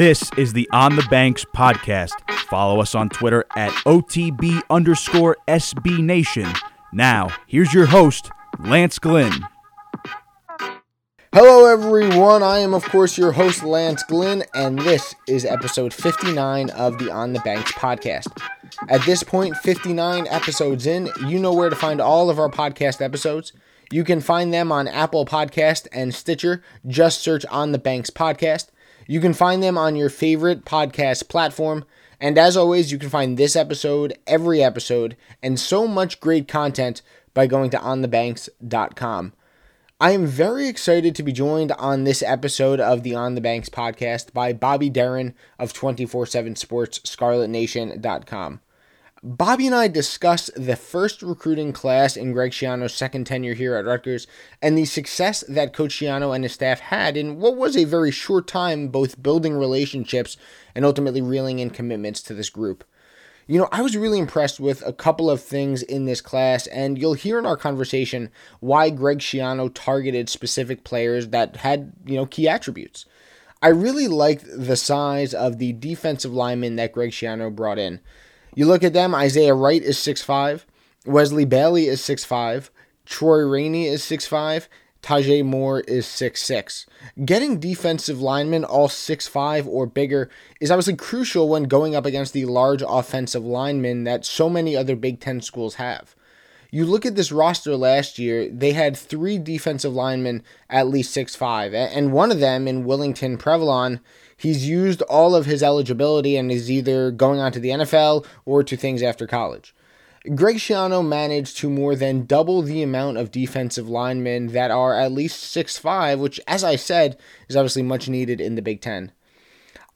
This is the On the Banks podcast. Follow us on Twitter at OTB underscore SB Nation. Now, here's your host, Lance Glynn. Hello, everyone. I am, of course, your host, Lance Glynn, and this is episode 59 of the On the Banks podcast. At this point, 59 episodes in, you know where to find all of our podcast episodes. You can find them on Apple Podcast and Stitcher. Just search On the Banks podcast. You can find them on your favorite podcast platform. And as always, you can find this episode, every episode, and so much great content by going to onthebanks.com. I am very excited to be joined on this episode of the On the Banks podcast by Bobby Deren of 24 7 Sports, ScarletNation.com. Bobby and I discussed the first recruiting class in Greg Schiano's second tenure here at Rutgers and the success that Coach Schiano and his staff had in what was a very short time, both building relationships and ultimately reeling in commitments to this group. You know, I was really impressed with a couple of things in this class, and you'll hear in our conversation why Greg Schiano targeted specific players that had, you know, key attributes. I really liked the size of the defensive linemen that Greg Schiano brought in. You look at them, Isaiah Wright is 6'5, Wesley Bailey is 6'5, Troy Rainey is 6'5, Tajay Moore is 6'6. Getting defensive linemen all 6'5 or bigger is obviously crucial when going up against the large offensive linemen that so many other Big Ten schools have. You look at this roster last year, they had three defensive linemen at least 6'5, and one of them in Willington Previlon he's used all of his eligibility and is either going on to the NFL or to things after college. Greg Schiano managed to more than double the amount of defensive linemen that are at least 6'5, which, as I said, is obviously much needed in the Big Ten.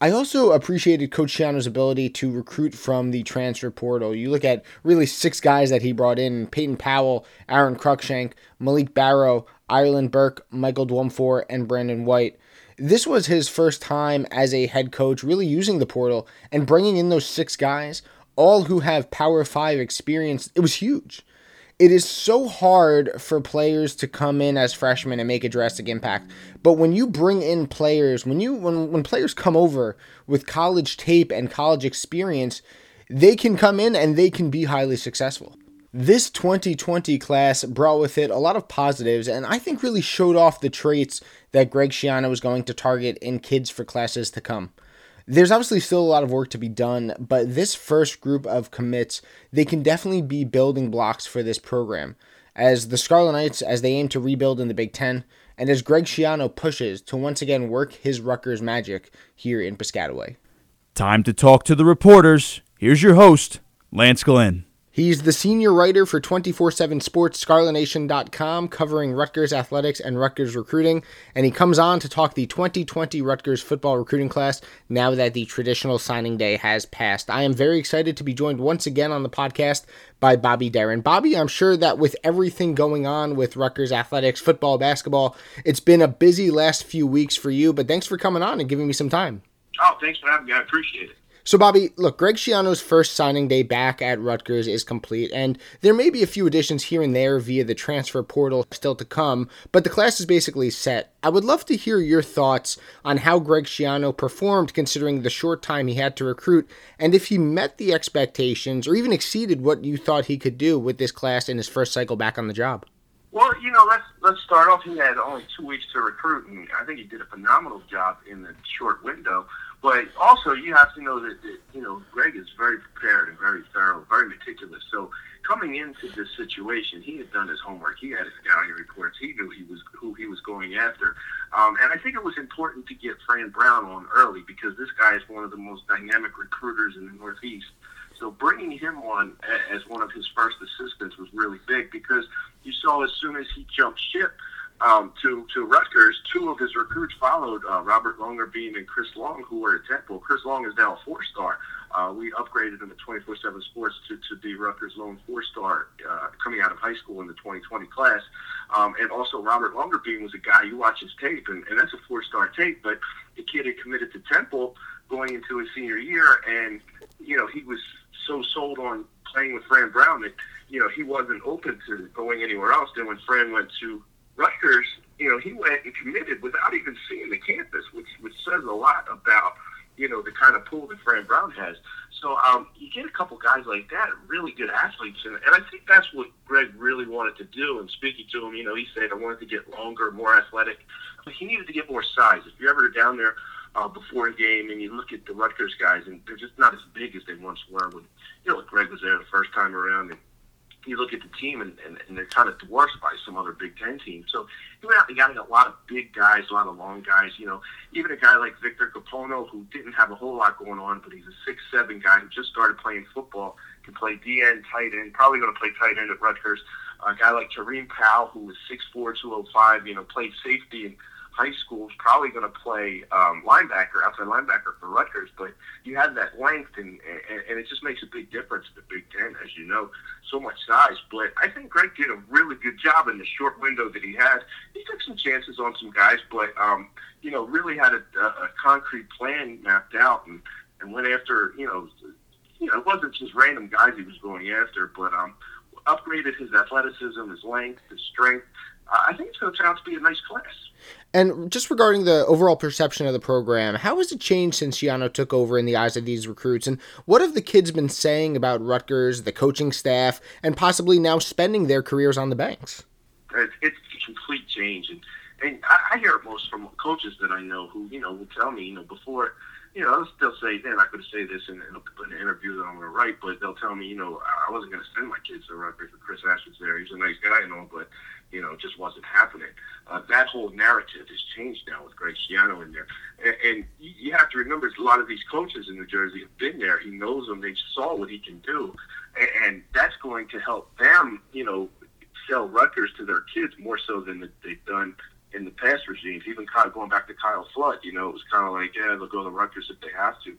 I also appreciated Coach Schiano's ability to recruit from the transfer portal. You look at really six guys that he brought in Peyton Powell, Aaron Cruikshank, Malik Barrow, Ireland Burke, Michael Dwumfour, and Brandon White. This was his first time as a head coach really using the portal and bringing in those six guys, all who have Power 5 experience. It was huge. It is so hard for players to come in as freshmen and make a drastic impact. But when you bring in players, when you when when players come over with college tape and college experience, they can come in and they can be highly successful. This 2020 class brought with it a lot of positives and I think really showed off the traits that Greg Schiano was going to target in kids for classes to come. There's obviously still a lot of work to be done, but this first group of commits, they can definitely be building blocks for this program. As the Scarlet Knights, as they aim to rebuild in the Big Ten, and as Greg Schiano pushes to once again work his Rutgers magic here in Piscataway. Time to talk to the reporters. Here's your host, Lance Glynn. He's the senior writer for 24 7 Sports, ScarletNation.com, covering Rutgers athletics and Rutgers recruiting. And he comes on to talk the 2020 Rutgers football recruiting class now that the traditional signing day has passed. I am very excited to be joined once again on the podcast by Bobby Deren. Bobby, I'm sure that with everything going on with Rutgers athletics, football, basketball, it's been a busy last few weeks for you, but thanks for coming on and giving me some time. Oh, thanks for having me. I appreciate it. So, Bobby, look, Greg Schiano's first signing day back at Rutgers is complete, and there may be a few additions here and there via the transfer portal still to come, but the class is basically set. I would love to hear your thoughts on how Greg Schiano performed considering the short time he had to recruit, and if he met the expectations or even exceeded what you thought he could do with this class in his first cycle back on the job. Well, you know, let's let's start off. He had only two weeks to recruit, and I think he did a phenomenal job in the short window. But also, you have to know that, that you know Greg is very prepared and very thorough, very meticulous. So coming into this situation, he had done his homework. He had his scouting reports. He knew he was who he was going after. Um, and I think it was important to get Fran Brown on early because this guy is one of the most dynamic recruiters in the Northeast. So bringing him on as one of his first assistants was really big because you saw as soon as he jumped ship um, to to Rutgers, two of his recruits followed uh, Robert Longerbeam and Chris Long, who were at Temple. Chris Long is now a four star. Uh, we upgraded him at 24 7 Sports to, to be Rutgers' lone four star uh, coming out of high school in the 2020 class. Um, and also, Robert Longerbeam was a guy, you watch his tape, and, and that's a four star tape, but the kid had committed to Temple going into his senior year, and, you know, he was so sold on playing with Fran Brown that, you know, he wasn't open to going anywhere else. Then when Fran went to Rutgers, you know, he went and committed without even seeing the campus, which which says a lot about you know, the kind of pool that Fran Brown has. So um, you get a couple guys like that, really good athletes, and, and I think that's what Greg really wanted to do. And speaking to him, you know, he said I wanted to get longer, more athletic, but he needed to get more size. If you're ever down there uh, before a game and you look at the Rutgers guys, and they're just not as big as they once were. When you know, Greg was there the first time around, and you look at the team and, and, and they're kind of dwarfed by some other Big Ten teams. So he went out and got a lot of big guys, a lot of long guys. You know, even a guy like Victor Konopka, who didn't have a whole lot going on, but he's a six seven guy who just started playing football, can play DN, tight end, probably going to play tight end at Rutgers. A guy like Tyreem Powell, who was six four, two oh five, you know, played safety and high school is probably going to play um, linebacker, outside linebacker for Rutgers, but you have that length, and, and, and it just makes a big difference in the Big Ten, as you know, so much size. But I think Greg did a really good job in the short window that he had. He took some chances on some guys, but, um, you know, really had a, a concrete plan mapped out and, and went after, you know, you know, it wasn't just random guys he was going after, but um, upgraded his athleticism, his length, his strength. I think it's going to turn out to be a nice class. And just regarding the overall perception of the program, how has it changed since Schiano took over in the eyes of these recruits? And what have the kids been saying about Rutgers, the coaching staff, and possibly now spending their careers on the banks? It's, it's a complete change. And, and I, I hear it most from coaches that I know who, you know, will tell me, you know, before, you know, they'll say, man, I could say this in, in, a, in an interview that I'm going to write, but they'll tell me, you know, I wasn't going to send my kids to Rutgers Chris Ash was there. He's a nice guy, you know, but you know, just wasn't happening. Uh, that whole narrative has changed now with Greg Schiano in there. And, and you have to remember, a lot of these coaches in New Jersey have been there. He knows them. They saw what he can do. And, and that's going to help them, you know, sell Rutgers to their kids more so than they've done in the past regimes. Even kind of going back to Kyle Flood, you know, it was kind of like, yeah, they'll go to Rutgers if they have to.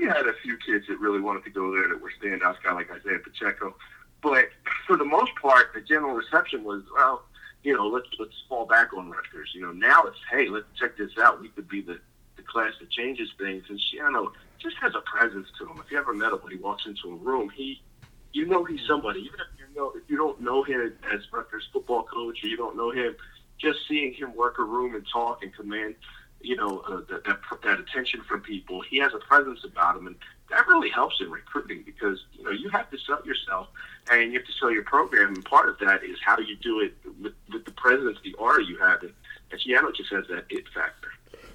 You had a few kids that really wanted to go there that were standouts, guy like Isaiah Pacheco. But for the most part, the general reception was, well, you know, let's let's fall back on Rutgers. You know, now it's hey, let's check this out. We could be the the class that changes things. And Schiano just has a presence to him. If you ever met him when he walks into a room, he you know he's somebody. Even if you know if you don't know him as Rutgers football coach or you don't know him, just seeing him work a room and talk and command, you know, uh, that, that that attention from people, he has a presence about him, and that really helps in recruiting because you know you have to sell yourself and you have to sell your program. And part of that is how you do it with, with the presence, the aura you have. And, Schiano just has that it factor.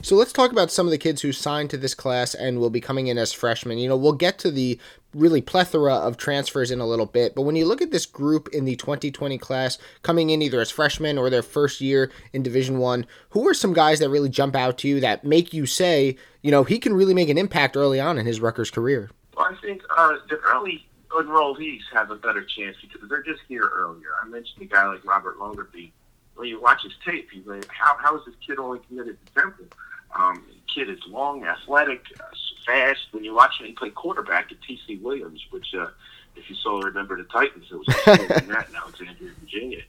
So let's talk about some of the kids who signed to this class and will be coming in as freshmen. You know, we'll get to the really plethora of transfers in a little bit, but when you look at this group in the 2020 class coming in either as freshmen or their first year in Division 1, who are some guys that really jump out to you that make you say, you know, he can really make an impact early on in his Rutgers career? Well, I think uh, the early enrollees have a better chance because they're just here earlier. I mentioned a guy like Robert Longerbeam. When you watch his tape, you like, how, how is this kid only committed to Temple? Um, kid is long, athletic, uh, fast. When you watch him, he played quarterback at T.C. Williams, which, uh, if you saw remember the Titans, it was in that in Alexandria, Virginia.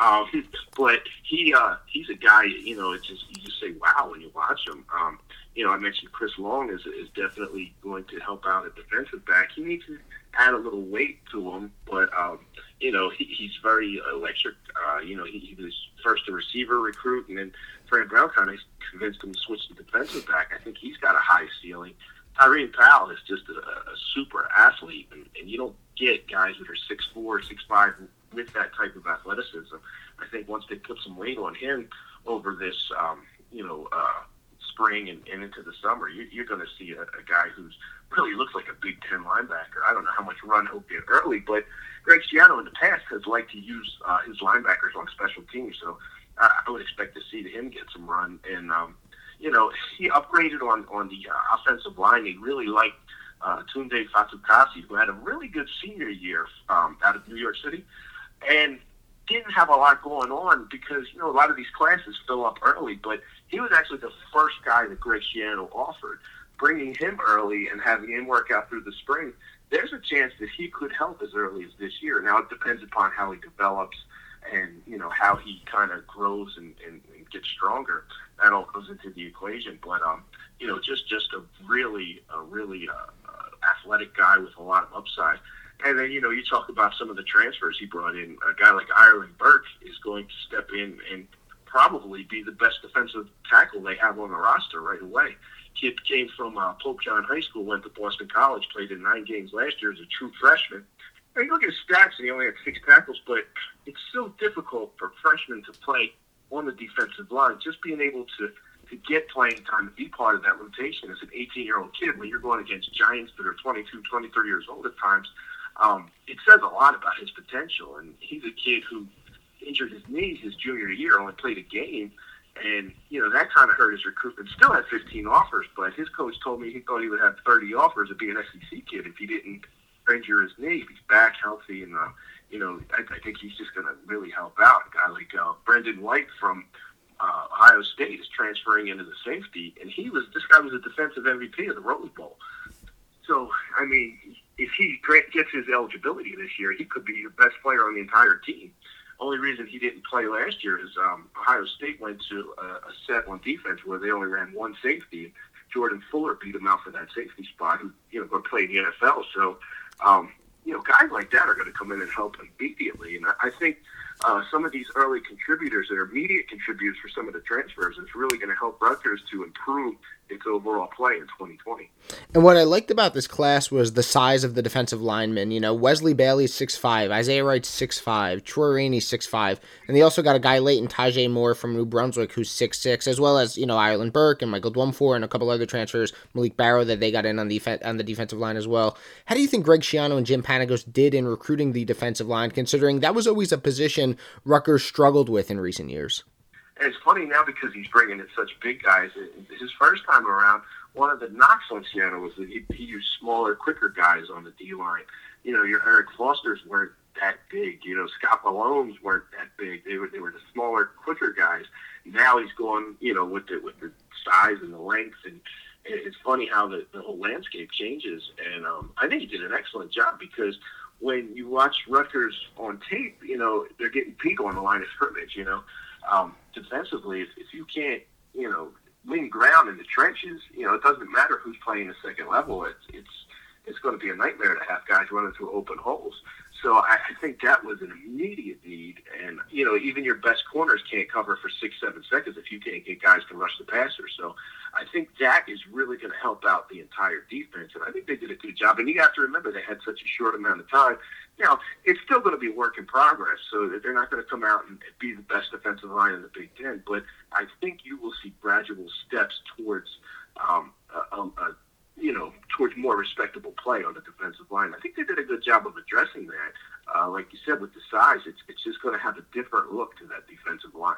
Um, but he uh, he's a guy, you know, it's just you just say wow when you watch him. Um, you know, I mentioned Chris Long is is definitely going to help out at defensive back. He needs to add a little weight to him, but um, you know, he, he's very electric. Uh, you know, he, he was first a receiver recruit, and then Fran Brown kind of convinced him to switch to defensive back. I think he's got a high ceiling. Tyreem Powell is just a, a super athlete, and, and you don't get guys that are six four, six five with that type of athleticism. I think once they put some weight on him over this, um, you know, uh, spring and, and into the summer, you, you're going to see a, a guy who's really looks like a Big Ten linebacker. I don't know how much run he'll get early, but Greg Schiano in the past has liked to use uh, his linebackers on special teams, so uh, I would expect to see him get some run. And um, you know, he upgraded on on the uh, offensive line. He really liked uh, Tunde Fatukasi, who had a really good senior year um, out of New York City, and didn't have a lot going on because you know a lot of these classes fill up early, but he was actually the first guy that Greg Schiano offered. Bringing him early and having him work out through the spring, there's a chance that he could help as early as this year. Now it depends upon how he develops and you know how he kind of grows and, and, and gets stronger. That all goes into the equation. But um, you know, just just a really a really uh, uh, athletic guy with a lot of upside. And then, you know, you talk about some of the transfers he brought in. A guy like Ireland Burke is going to step in and probably be the best defensive tackle they have on the roster right away. Kid came from uh, Pope John High School, went to Boston College, played in nine games last year as a true freshman. And you look at his stats, and he only had six tackles, but it's so difficult for freshmen to play on the defensive line. Just being able to to get playing time to be part of that rotation as an 18 year old kid when you're going against giants that are 22, 23 years old at times, um, it says a lot about his potential. And he's a kid who injured his knee his junior year, only played a game. And, you know, that kind of hurt his recruitment. Still had 15 offers, but his coach told me he thought he would have 30 offers to be an SEC kid if he didn't injure his knee. He's back healthy and, uh, you know, I, I think he's just going to really help out. A guy like uh, Brendon White from uh, Ohio State is transferring into the safety, and he was this guy was a defensive MVP of the Rose Bowl. So, I mean, if he gets his eligibility this year, he could be the best player on the entire team. Only reason he didn't play last year is um, Ohio State went to a, a set on defense where they only ran one safety. Jordan Fuller beat him out for that safety spot, who you know going to play in the NFL. So, um, you know, guys like that are going to come in and help immediately. And I, I think uh, some of these early contributors that are immediate contributors for some of the transfers is really going to help Rutgers to improve its overall play in 2020. And what I liked about this class was the size of the defensive linemen. You know, Wesley Bailey's 6'5", Isaiah Wright's 6'5", Troy Rainey's 6'5", and they also got a guy late in Tajay Moore from New Brunswick who's 6'6", as well as, you know, Ireland Burke and Michael Dwumfour and a couple other transfers, Malik Barrow that they got in on the, on the defensive line as well. How do you think Greg Schiano and Jim Panagos did in recruiting the defensive line, considering that was always a position Rutgers struggled with in recent years? And it's funny now because he's bringing in such big guys. His first time around, one of the knocks on Schiano was that he, he used smaller, quicker guys on the D line. You know, your Eric Fosters weren't that big. You know, Scott Vallone's weren't that big. They were they were the smaller, quicker guys. Now he's going, you know, with the with the size and the length, and it's funny how the, the whole landscape changes. And um, I think he did an excellent job because when you watch Rutgers on tape, you know, they're getting people on the line of scrimmage. You know, um, defensively, if, if you can't, you know, win ground in the trenches, you know, it doesn't matter who's playing the second level. It's it's it's going to be a nightmare to have guys running through open holes. So I, I think that was an immediate need, and you know, even your best corners can't cover for six, seven seconds if you can't get guys to rush the passer. So I think that is really going to help out the entire defense, and I think they did a good job. And you have to remember they had such a short amount of time. Now it's still going to be work in progress, so they're not going to come out and be the best defensive line in the Big Ten. But I think you will see gradual steps towards um, a, a, a you know, towards more respectable play on the defensive line. I think they did a good job of addressing that. Uh, like you said, with the size, it's, it's just going to have a different look to that defensive line.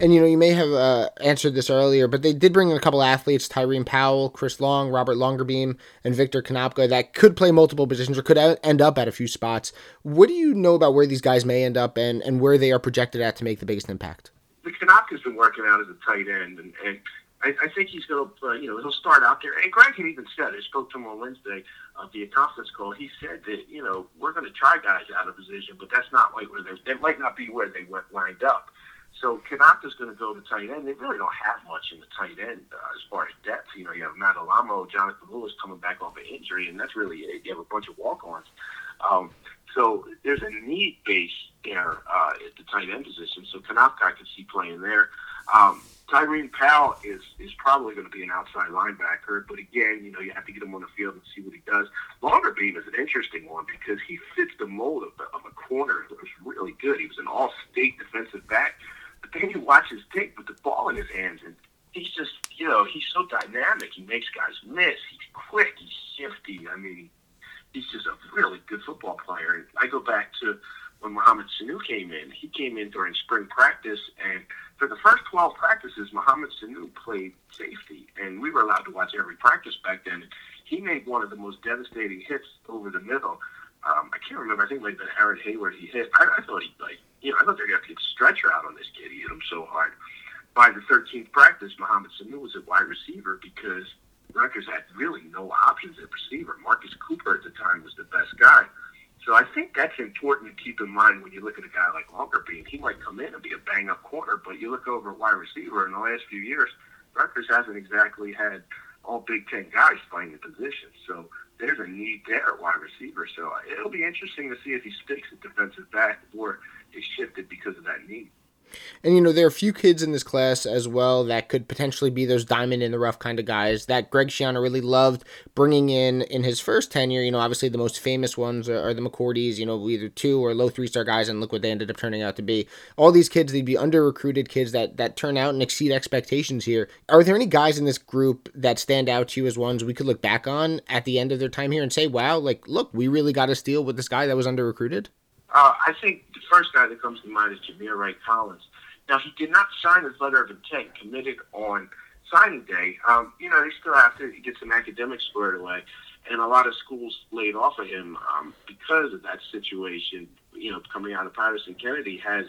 And, you know, you may have uh, answered this earlier, but they did bring in a couple athletes, Tyreem Powell, Chris Long, Robert Longerbeam, and Victor Konopka, that could play multiple positions or could end up at a few spots. What do you know about where these guys may end up and, and where they are projected at to make the biggest impact? The Konopka's been working out as a tight end, and, and I, I think he's going to, uh, you know, he'll start out there. And Greg had even said, I spoke to him on Wednesday uh, via conference call. He said that, you know, we're going to try guys out of position, but that's not like where they, they might not be where they went lined up. So Konopka's going to go to tight end. They really don't have much in the tight end uh, as far as depth. You know, you have Matt Alaimo, Jonathan Lewis coming back off an injury, and that's really. You have a bunch of walk-ons. Um, so there's a need base there uh, at the tight end position. So Konopka I can see playing there. Um, Tyreem Powell is is probably going to be an outside linebacker, but again, you know, you have to get him on the field and see what he does. Longerbeam is an interesting one because he fits the mold of, the, of a corner that was really good. He was an all-state defensive back, but then you watch his tape with the ball in his hands, and he's just, you know, he's so dynamic. He makes guys miss. He's quick. He's shifty. I mean, he's just a really good football player. And I go back to when Mohamed Sanu came in. He came in during spring practice, and for the first 12 practices, Mohamed Sanu played safety, and we were allowed to watch every practice back then. He made one of the most devastating hits over the middle. Um, I can't remember. I think it might have been Aaron Hayward he hit. I, I thought he, like, you know, I thought they going to get a stretcher out on this kid. He hit him so hard. By the 13th practice, Mohamed Sanu was at wide receiver because Rutgers had really no options at receiver. Marcus Cooper at the time was the best guy. So I think that's important to keep in mind when you look at a guy like Longerbeam. He might come in and be a bang up corner, but you look over at wide receiver in the last few years, Rutgers hasn't exactly had all Big Ten guys playing the position. So there's a need there at wide receiver. So it'll be interesting to see if he sticks at defensive back or is shifted because of that need. And you know, there are a few kids in this class as well that could potentially be those diamond in the rough kind of guys that Greg Schiano really loved bringing in in his first tenure. You know, obviously the most famous ones are, are the McCourties, you know, either two or low three star guys, and look what they ended up turning out to be. All these kids, they'd be under recruited kids that that turn out and exceed expectations here. Are there any guys in this group that stand out to you as ones we could look back on at the end of their time here and say, wow, like, look, we really got a steal with this guy that was under recruited? Uh, I think the first guy that comes to mind is Jamir Wright Collins. Now, he did not sign his letter of intent, committed on signing day. Um, you know, they still have to get some academics squared away. And a lot of schools laid off of him um, because of that situation. You know, coming out of Paterson Kennedy has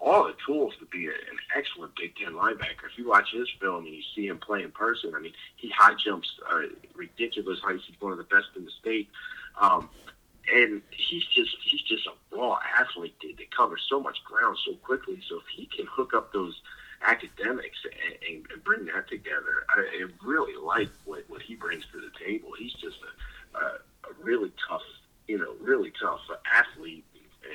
all the tools to be an excellent Big Ten linebacker. If you watch his film and you see him play in person, I mean, he high jumps uh, ridiculous heights. He's one of the best in the state. Um, and he's just he's just a raw athlete that covers so much ground so quickly. So if he can hook up those academics and, and bring that together, I, I really like what, what he brings to the table. He's just a, a, a really tough, you know, really tough athlete,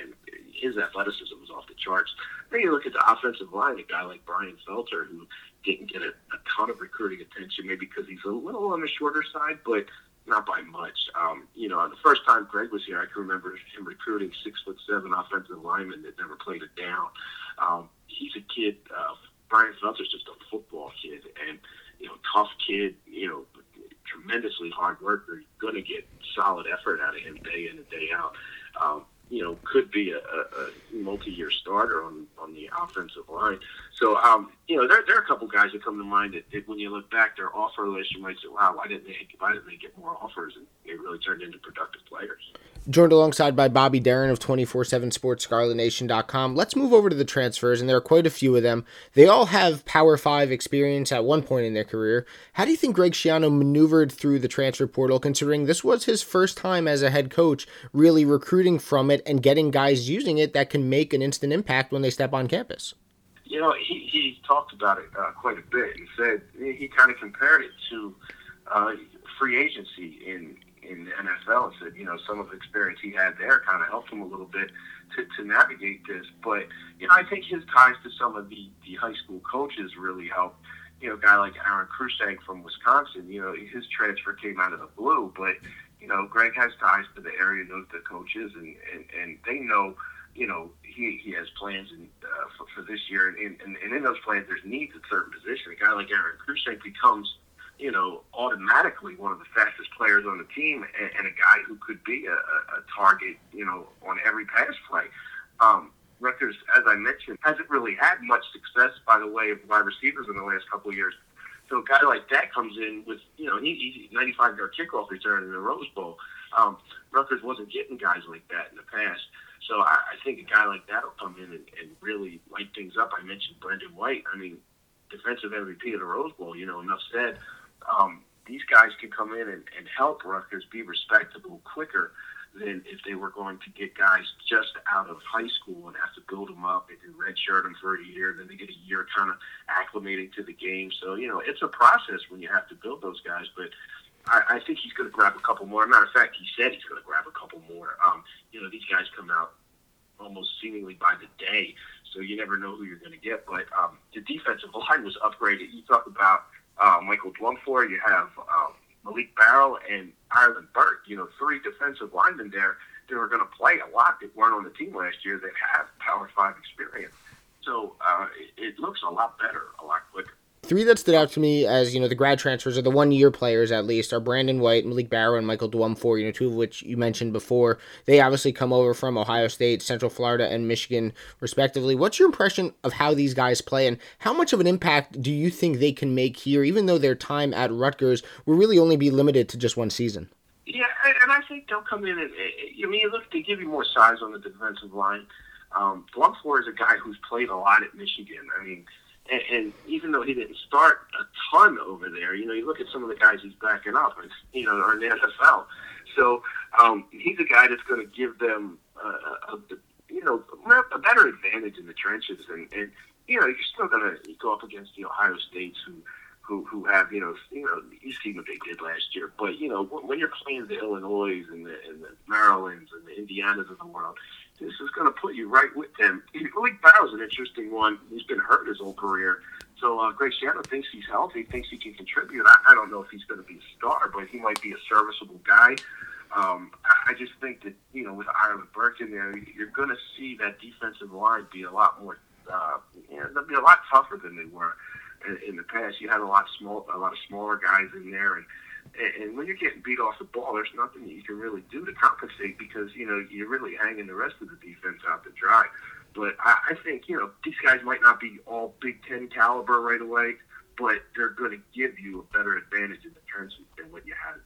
and his athleticism was off the charts. Then you look at the offensive line, a guy like Brian Felter, who didn't get a, a ton of recruiting attention, maybe because he's a little on the shorter side, but not by much. Um, you know, the first time Greg was here, I can remember him recruiting six foot seven offensive linemen that never played it down. Um, he's a kid. Uh, Brian Felter's just a football kid, and you know, tough kid. You know, tremendously hard worker. Going to get solid effort out of him day in and day out. Um, you know, could be a, a, multi-year starter on on the offensive line. So, um, you know, there, there are a couple guys that come to mind that, that when you look back their offer list, you might say, "Wow, why didn't they? Why didn't they get more offers?" And they really turned into productive players joined alongside by Bobby Deren of 24-7 Sports, ScarletNation.com. Let's move over to the transfers, and there are quite a few of them. They all have Power 5 experience at one point in their career. How do you think Greg Schiano maneuvered through the transfer portal, considering this was his first time as a head coach really recruiting from it and getting guys using it that can make an instant impact when they step on campus? You know, he, he talked about it uh, quite a bit and said he kind of compared it to uh, free agency in in the NFL and said, you know, some of the experience he had there kind of helped him a little bit to, to navigate this. But, you know, I think his ties to some of the, the high school coaches really helped. You know, a guy like Aaron Cruikshank from Wisconsin, you know, his transfer came out of the blue, but, you know, Greg has ties to the area, knows the coaches, and, and, and they know, you know, he, he has plans in, uh, for, for this year. And, and, and in those plans, there's needs at certain positions. A guy like Aaron Cruikshank becomes – you know, automatically one of the fastest players on the team and, and a guy who could be a, a target, you know, on every pass play. Um, Rutgers, as I mentioned, hasn't really had much success by the way of wide receivers in the last couple of years. So a guy like that comes in with, you know, he, he's 95 yard kickoff return in the Rose Bowl. Um, Rutgers wasn't getting guys like that in the past. So I, I think a guy like that will come in and, and really light things up. I mentioned Brendon White. I mean, defensive MVP of the Rose Bowl. You know, enough said um, these guys can come in and, and help Rutgers be respectable quicker than if they were going to get guys just out of high school and have to build them up and redshirt them for a year. Then they get a year kind of acclimating to the game. So, you know, it's a process when you have to build those guys. But I, I think he's going to grab a couple more. Matter of fact, he said he's going to grab a couple more. Um, you know, these guys come out almost seemingly by the day. So you never know who you're going to get. But um, the defensive line was upgraded. You talk about uh, Michael Dwumfour, you have um, Malik Barrow and Ireland Burke. You know, three defensive linemen there that are going to play a lot that weren't on the team last year that have Power Five experience. So uh, it, it looks a lot better, a lot quicker. Three that stood out to me as, you know, the grad transfers or the one year players at least are Brandon White, Malik Barrow, and Michael Dwumfour, you know, two of which you mentioned before. They obviously come over from Ohio State, Central Florida, and Michigan, respectively. What's your impression of how these guys play and how much of an impact do you think they can make here, even though their time at Rutgers will really only be limited to just one season? Yeah, and I think they'll come in and, I mean, look, they give you more size on the defensive line. Um, is a guy who's played a lot at Michigan. I mean, and, and even though he didn't start a ton over there, you know, you look at some of the guys he's backing up, and you know, are in the NFL. So um, he's a guy that's going to give them, uh, a, you know, a better advantage in the trenches, and, and you know, you're still going to go up against the Ohio States who. Who, who have you know you know you've seen what they did last year, but you know when you're playing the Illinois and the and the Marylands and the Indianas of the world, this is going to put you right with them. Malik Barrow's an interesting one. He's been hurt his whole career. So uh, Greg Schiano thinks he's healthy, thinks he can contribute. I, I don't know if he's going to be a star, but he might be a serviceable guy. Um, I, I just think that, you know, with Ireland Burke in there, you're going to see that defensive line be a lot more, uh, you know, they'll be a lot tougher than they were in, in the past. You had a lot small, a lot of smaller guys in there, and and when you're getting beat off the ball, there's nothing that you can really do to compensate because you know you're really hanging the rest of the defense out to dry. But I, I think you know these guys might not be all Big Ten caliber right away, but they're going to give you a better advantage in the tournament than what you had.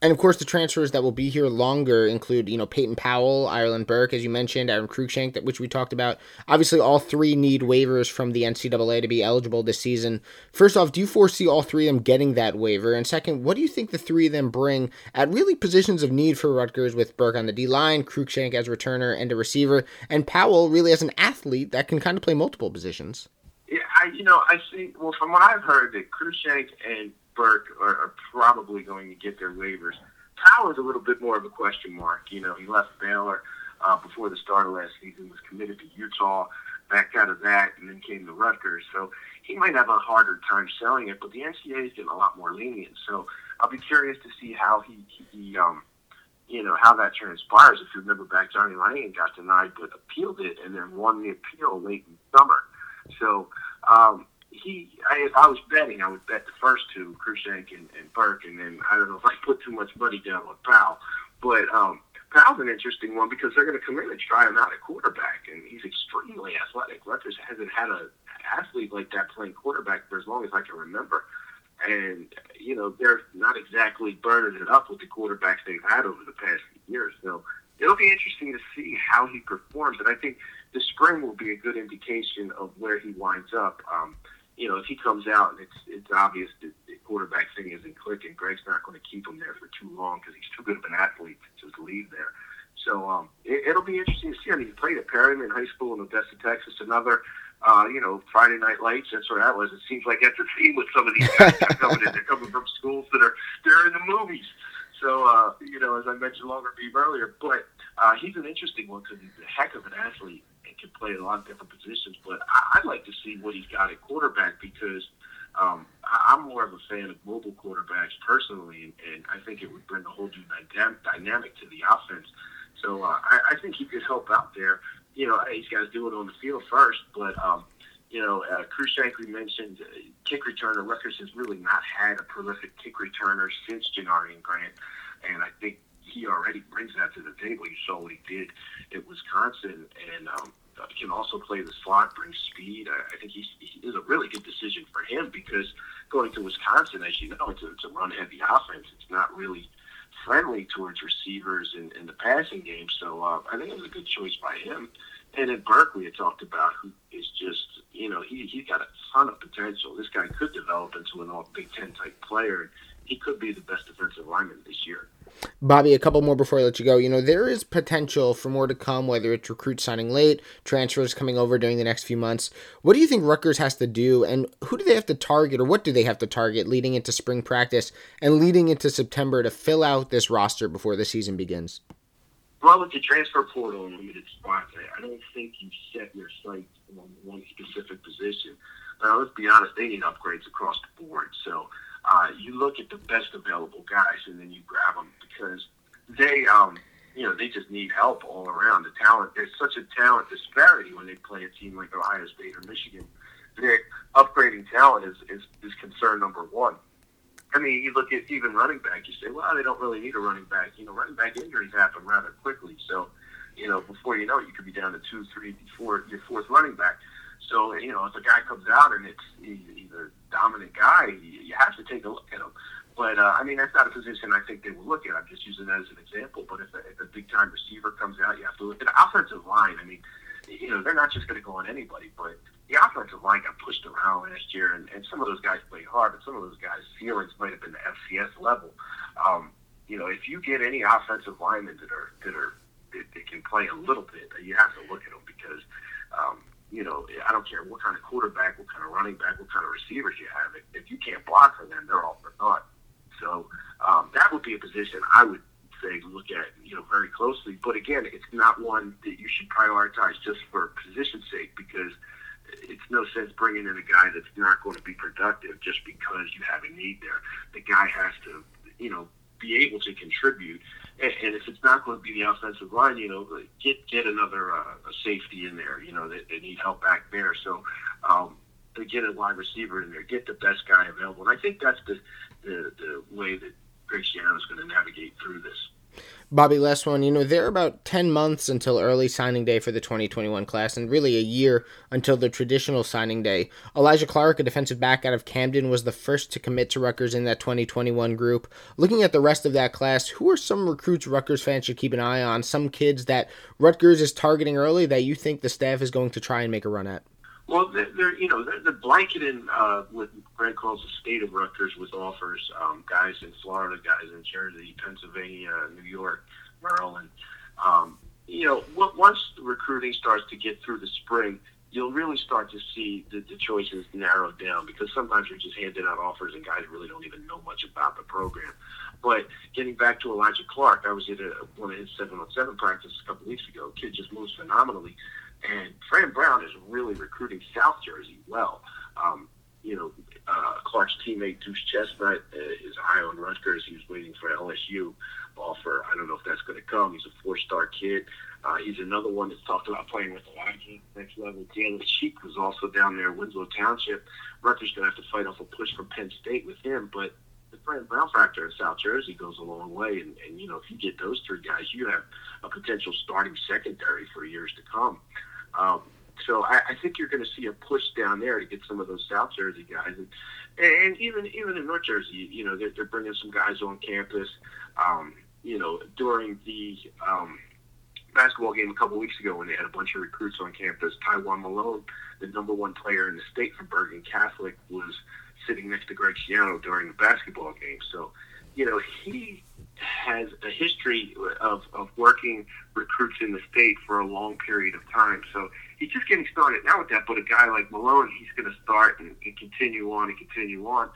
And of course, the transfers that will be here longer include, you know, Peyton Powell, Ireland Burke, as you mentioned, Aaron Cruikshank, that which we talked about. Obviously, all three need waivers from the NCAA to be eligible this season. First off, do you foresee all three of them getting that waiver? And second, what do you think the three of them bring at really positions of need for Rutgers with Burke on the D line, Cruikshank as returner and a receiver, and Powell really as an athlete that can kind of play multiple positions? Yeah, I, you know, I see. Well, from what I've heard, that Cruikshank and Burke are, are probably going to get their waivers. Is a little bit more of a question mark. You know, he left Baylor uh, before the start of last season, was committed to Utah, backed out of that, and then came to Rutgers. So he might have a harder time selling it, but the NCAA is getting a lot more lenient. So I'll be curious to see how he, he um, you know, how that transpires. If you remember back, Johnny Lang got denied but appealed it and then won the appeal late in summer. So um, he, I, I was betting, I would bet the first two, Cruikshank and, and Burke, and then I don't know if I put too much money down on Powell. But um, Powell's an interesting one because they're going to come in and try him out at quarterback, and he's extremely athletic. Rutgers hasn't had a athlete like that playing quarterback for as long as I can remember. And, you know, they're not exactly burning it up with the quarterbacks they've had over the past years. So it'll be interesting to see how he performs. And I think the spring will be a good indication of where he winds up. Um, you know, if he comes out and it's it's obvious that the quarterback thing isn't clicking, Greg's not going to keep him there for too long because he's too good of an athlete to just leave there. So um, it, it'll be interesting to see. I mean, he played at Permian High School in Odessa, Texas. Another, uh, you know, Friday Night Lights. That's where that was. It seems like that's a theme with some of these guys coming in. They're coming from schools that are they're in the movies. So uh, you know, as I mentioned Longerbeam earlier, but uh, he's an interesting one because he's a heck of an athlete can play a lot of different positions. But I, I'd like to see what he's got at quarterback because um, I, I'm more of a fan of mobile quarterbacks personally, and, and I think it would bring a whole new dynamic, dynamic to the offense. So uh, I, I think he could help out there. You know, he's got to do it on the field first, but um, you know, uh, Cruikshank, we mentioned, uh, kick returner. Rutgers has really not had a prolific kick returner since Janarion Grant, and I think he already brings that to the table. You saw what he did at Wisconsin, and um, can also play the slot, bring speed. I, I think he's, he is a really good decision for him because going to Wisconsin, as you know, it's a, it's a run-heavy offense. It's not really friendly towards receivers in, in the passing game. So uh, I think it was a good choice by him. And in Berkeley, I talked about who is just, you know, he, he's got a ton of potential. This guy could develop into an all Big Ten type player. He could be the best defensive lineman this year. Bobby, a couple more before I let you go. You know, there is potential for more to come, whether it's recruits signing late, transfers coming over during the next few months. What do you think Rutgers has to do, and who do they have to target, or what do they have to target leading into spring practice and leading into September to fill out this roster before the season begins? Well, with the transfer portal and limited spots, I don't think you set your sights on one specific position. Now, let's be honest, they need upgrades across the board. So, uh, you look at the best available guys and then you grab them because they, um, you know, they just need help all around. The talent, there's such a talent disparity when they play a team like Ohio State or Michigan. They're upgrading talent is, is, is concern number one. I mean, you look at even running back, you say, well, they don't really need a running back. You know, running back injuries happen rather quickly. So, you know, before you know it, you could be down to two, three, four, your fourth running back. So, you know, if a guy comes out and it's a dominant guy, you have to take a look at him. But uh, I mean, that's not a position I think they will look at. I'm just using that as an example. But if a, if a big time receiver comes out, you have to look at the offensive line. I mean, you know, they're not just going to go on anybody, but the offensive line got pushed around last year, and, and some of those guys played hard, but some of those guys' ceilings might have been the FCS level. Um, you know, if you get any offensive linemen that are that are that, that can play a little bit, you have to look at them because um, you know, I don't care what kind of quarterback, what kind of running back, what kind of receivers you have. If, you can't block for them, they're all for naught. So um, that would be a position I would say look at you know very closely. But again, it's not one that you should prioritize just for position's sake because it's no sense bringing in a guy that's not going to be productive just because you have a need there. The guy has to you know be able to contribute. And, and if it's not going to be the offensive line, you know, get get another uh, safety in there. You know, they, they need help back there. So um, get a wide receiver in there, get the best guy available. And I think that's the the, the way that Greg Schiano is going to navigate through this. Bobby, last one. You know, there are about 10 months until early signing day for the 2021 class, and really a year until the traditional signing day. Elijah Clark, a defensive back out of Camden, was the first to commit to Rutgers in that 2021 group. Looking at the rest of that class, who are some recruits Rutgers fans should keep an eye on? Some kids that Rutgers is targeting early that you think the staff is going to try and make a run at? Well, they're, they're you know they're, they're blanketing uh, what Greg calls the state of Rutgers with offers. Um, guys in Florida, guys in Jersey, Pennsylvania, New York, Maryland. Um, you know, once the recruiting starts to get through the spring, you'll really start to see the, the choices narrowed down because sometimes you're just handing out offers and guys really don't even know much about the program. But getting back to Elijah Clark, I was at a, one of his seven on seven practices a couple weeks ago. Kid just moves phenomenally. And Fran Brown is really recruiting South Jersey well. Um, you know, uh, Clark's teammate Deuce Chestnut uh, is high on Rutgers. He was waiting for LSU offer. I don't know if that's going to come. He's a four-star kid. Uh, he's another one that's talked about playing with Elijah next level. Jalen Cheek was also down there, in Winslow Township. Rutgers going to have to fight off a push from Penn State with him, but the Fran Brown factor in South Jersey goes a long way. And, and, you know, if you get those three guys, you have a potential starting secondary for years to come. Um, so I, I think you're going to see a push down there to get some of those South Jersey guys, and and even even in North Jersey, you know, they're, they're bringing some guys on campus. Um, you know, during the um, basketball game a couple weeks ago when they had a bunch of recruits on campus, Taiwan Malone, the number one player in the state for Bergen Catholic, was sitting next to Greg Schiano during the basketball game. So, you know, he has a history of, of working recruits in the state for a long period of time. So he's just getting started now with that. But a guy like Malone, he's going to start and, and continue on and continue on.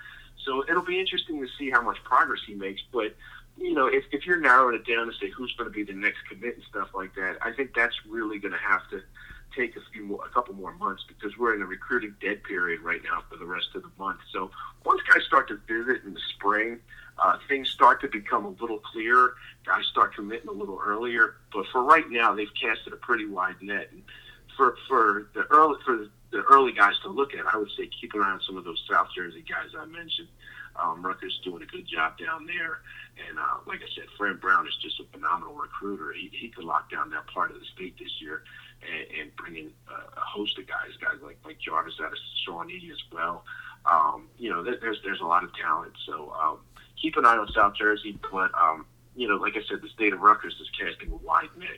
So it'll be interesting to see how much progress he makes. But you know, if, if you're narrowing it down to say who's going to be the next commit and stuff like that, I think that's really going to have to take a few more, a couple more months because we're in a recruiting dead period right now for the rest of the month. So once guys start to visit in the spring, uh, things start to become a little clearer. Guys start committing a little earlier, but for right now, they've casted a pretty wide net. And for for the early for the early guys to look at, I would say keep an eye on some of those South Jersey guys I mentioned. Um, Rutgers doing a good job down there, and uh, like I said, Fran Brown is just a phenomenal recruiter. He, he could lock down that part of the state this year and, and bring in a, a host of guys, guys like Mike Jarvis out of Shawnee as well. Um, you know, there, there's there's a lot of talent. So um, keep an eye on South Jersey. But um, you know, like I said, the state of Rutgers is casting a wide net,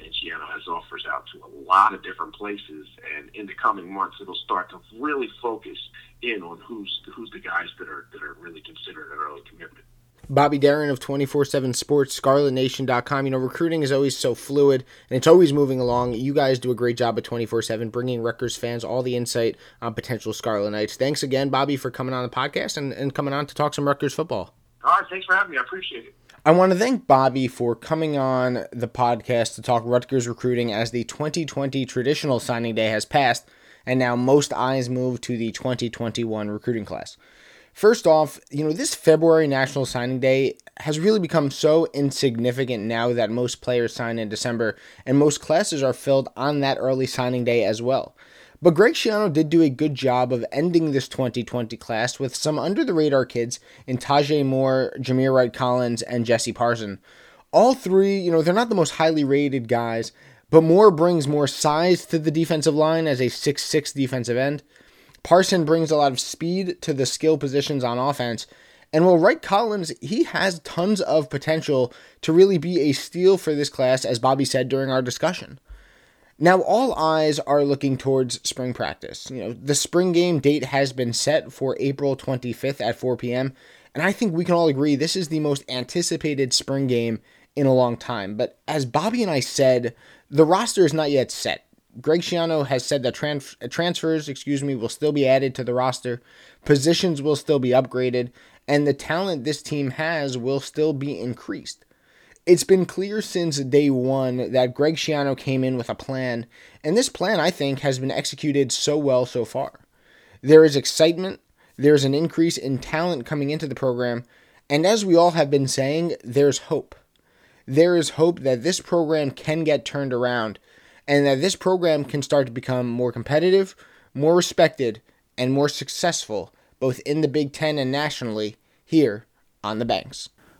and Schiano has offers out to a lot of different places. And in the coming months, it'll start to really focus in on who's who's the guys that are that are really considered an early commitment. Bobby Deren of 24 7 Sports, ScarletNation.com. You know, recruiting is always so fluid and it's always moving along. You guys do a great job at 24 7, bringing Rutgers fans all the insight on potential Scarlet Knights. Thanks again, Bobby, for coming on the podcast and, and coming on to talk some Rutgers football. All right, thanks for having me. I appreciate it. I want to thank Bobby for coming on the podcast to talk Rutgers recruiting as the 2020 traditional signing day has passed, and now most eyes move to the 2021 recruiting class. First off, you know, this February National Signing Day has really become so insignificant now that most players sign in December and most classes are filled on that early signing day as well. But Greg Schiano did do a good job of ending this 2020 class with some under the radar kids in Tajay Moore, Jameer Wright Collins, and Jesse Parson. All three, you know, they're not the most highly rated guys, but Moore brings more size to the defensive line as a 6'6 defensive end. Parson brings a lot of speed to the skill positions on offense. And while Wright Collins, he has tons of potential to really be a steal for this class, as Bobby said during our discussion. Now, all eyes are looking towards spring practice. You know, the spring game date has been set for April 25th at 4 p.m., and I think we can all agree this is the most anticipated spring game in a long time. But as Bobby and I said, the roster is not yet set. Greg Schiano has said that trans- uh, transfers, excuse me, will still be added to the roster, positions will still be upgraded, and the talent this team has will still be increased. It's been clear since day one that Greg Schiano came in with a plan, and this plan, I think, has been executed so well so far. There is excitement, there's an increase in talent coming into the program, and as we all have been saying, there's hope. There is hope that this program can get turned around and that this program can start to become more competitive, more respected, and more successful both in the Big Ten and nationally here on the Banks.